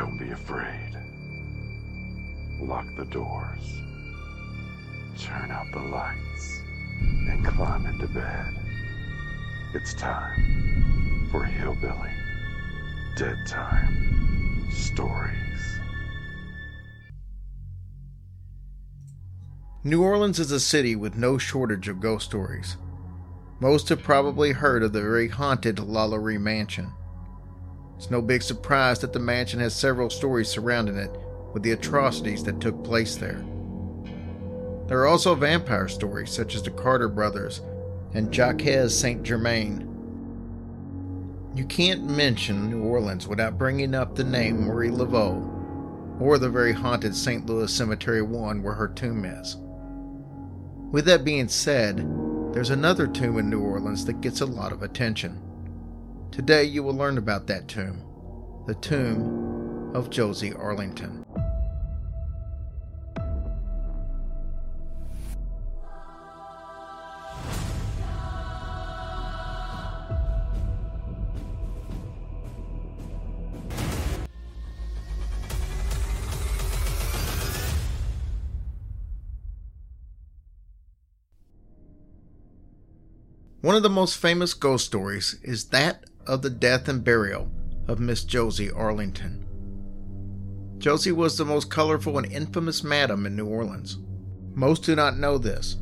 Don't be afraid. Lock the doors. Turn out the lights. And climb into bed. It's time for Hillbilly Dead Time Stories. New Orleans is a city with no shortage of ghost stories. Most have probably heard of the very haunted Lalaurie Mansion. It's no big surprise that the mansion has several stories surrounding it with the atrocities that took place there. There are also vampire stories such as the Carter brothers and Jacques Saint Germain. You can't mention New Orleans without bringing up the name Marie Laveau or the very haunted St. Louis Cemetery 1 where her tomb is. With that being said, there's another tomb in New Orleans that gets a lot of attention. Today you will learn about that tomb, the tomb of Josie Arlington. One of the most famous ghost stories is that of the death and burial of Miss Josie Arlington. Josie was the most colorful and infamous madam in New Orleans. Most do not know this,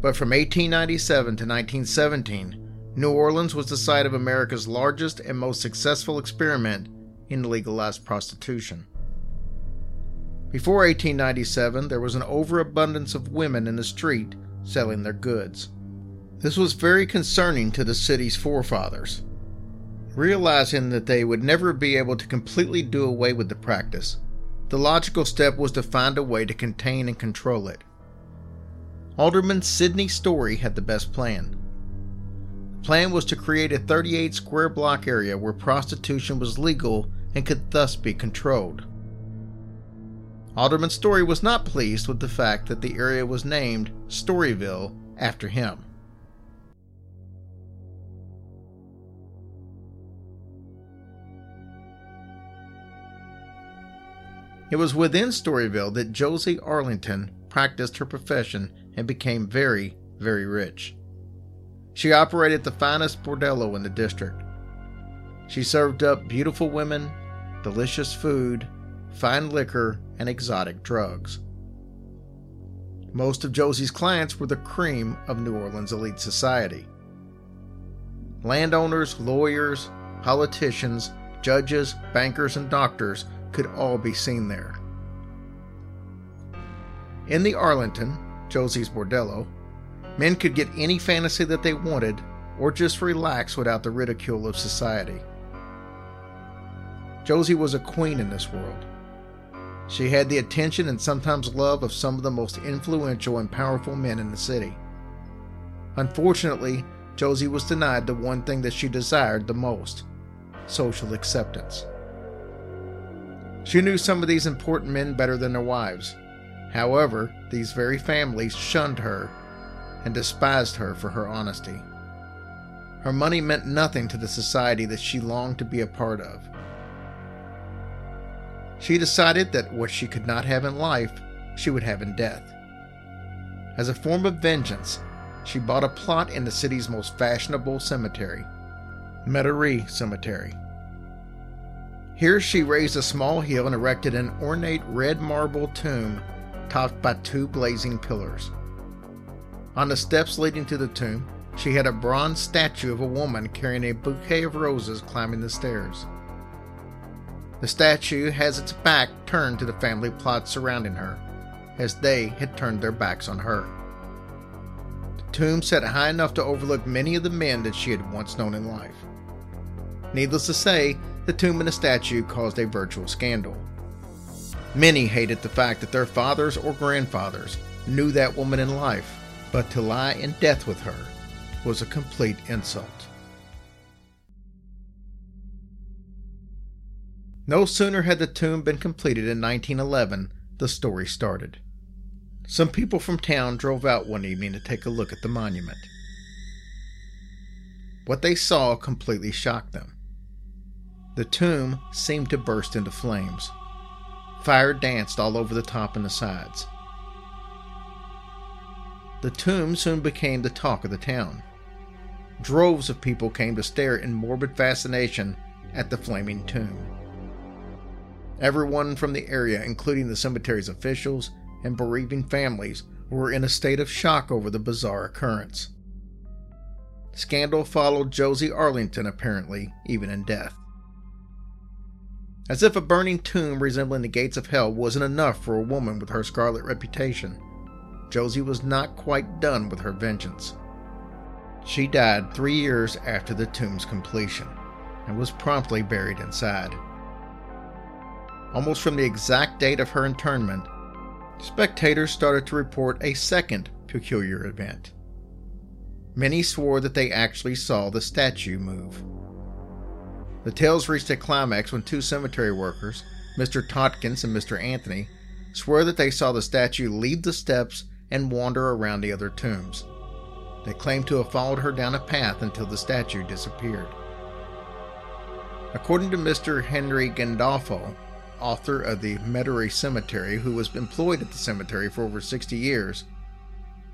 but from 1897 to 1917, New Orleans was the site of America's largest and most successful experiment in legalized prostitution. Before 1897, there was an overabundance of women in the street selling their goods. This was very concerning to the city's forefathers. Realizing that they would never be able to completely do away with the practice, the logical step was to find a way to contain and control it. Alderman Sidney Story had the best plan. The plan was to create a 38 square block area where prostitution was legal and could thus be controlled. Alderman Story was not pleased with the fact that the area was named Storyville after him. It was within Storyville that Josie Arlington practiced her profession and became very, very rich. She operated the finest bordello in the district. She served up beautiful women, delicious food, fine liquor, and exotic drugs. Most of Josie's clients were the cream of New Orleans elite society. Landowners, lawyers, politicians, judges, bankers, and doctors could all be seen there. In the Arlington, Josie's Bordello, men could get any fantasy that they wanted or just relax without the ridicule of society. Josie was a queen in this world. She had the attention and sometimes love of some of the most influential and powerful men in the city. Unfortunately, Josie was denied the one thing that she desired the most social acceptance. She knew some of these important men better than their wives. However, these very families shunned her and despised her for her honesty. Her money meant nothing to the society that she longed to be a part of. She decided that what she could not have in life, she would have in death. As a form of vengeance, she bought a plot in the city's most fashionable cemetery, Metairie Cemetery. Here she raised a small hill and erected an ornate red marble tomb topped by two blazing pillars. On the steps leading to the tomb, she had a bronze statue of a woman carrying a bouquet of roses climbing the stairs. The statue has its back turned to the family plot surrounding her, as they had turned their backs on her. The tomb sat high enough to overlook many of the men that she had once known in life. Needless to say, the tomb and the statue caused a virtual scandal. Many hated the fact that their fathers or grandfathers knew that woman in life, but to lie in death with her was a complete insult. No sooner had the tomb been completed in 1911, the story started. Some people from town drove out one evening to take a look at the monument. What they saw completely shocked them. The tomb seemed to burst into flames. Fire danced all over the top and the sides. The tomb soon became the talk of the town. Droves of people came to stare in morbid fascination at the flaming tomb. Everyone from the area, including the cemetery's officials and bereaving families, were in a state of shock over the bizarre occurrence. Scandal followed Josie Arlington, apparently, even in death. As if a burning tomb resembling the gates of hell wasn't enough for a woman with her scarlet reputation, Josie was not quite done with her vengeance. She died three years after the tomb's completion and was promptly buried inside. Almost from the exact date of her internment, spectators started to report a second peculiar event. Many swore that they actually saw the statue move. The tales reached a climax when two cemetery workers, Mr. Totkins and Mr. Anthony, swear that they saw the statue leave the steps and wander around the other tombs. They claim to have followed her down a path until the statue disappeared. According to Mr. Henry Gandolfo, author of the Metairie Cemetery, who was employed at the cemetery for over 60 years,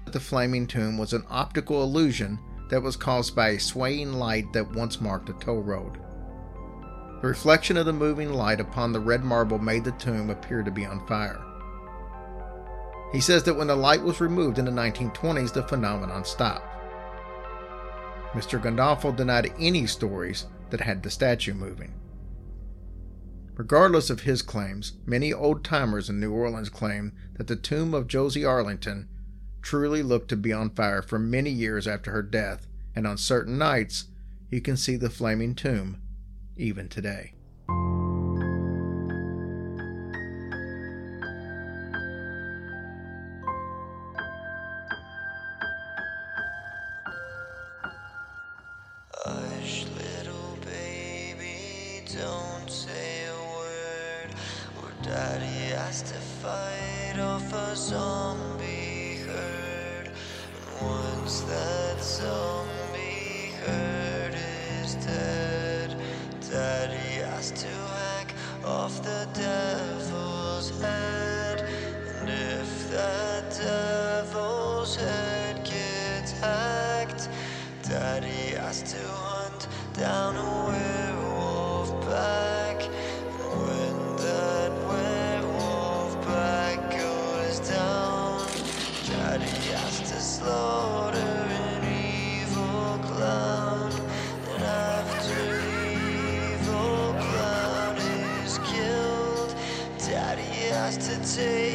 the flaming tomb was an optical illusion that was caused by a swaying light that once marked a toll road. The reflection of the moving light upon the red marble made the tomb appear to be on fire. He says that when the light was removed in the 1920s, the phenomenon stopped. Mr. Gandolfo denied any stories that had the statue moving. Regardless of his claims, many old timers in New Orleans claim that the tomb of Josie Arlington truly looked to be on fire for many years after her death, and on certain nights you can see the flaming tomb even today. That zombie herd is dead, Has to hack off the devil's head. And if that devil's head gets hacked, Daddy has to hunt down a werewolf pack. And when that werewolf pack goes down, Daddy killed,